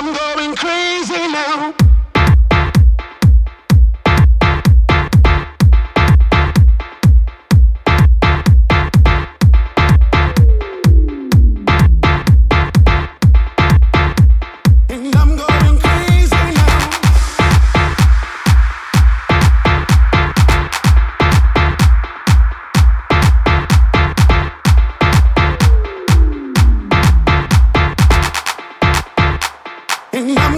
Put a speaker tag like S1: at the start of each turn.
S1: I'm going crazy now. I'm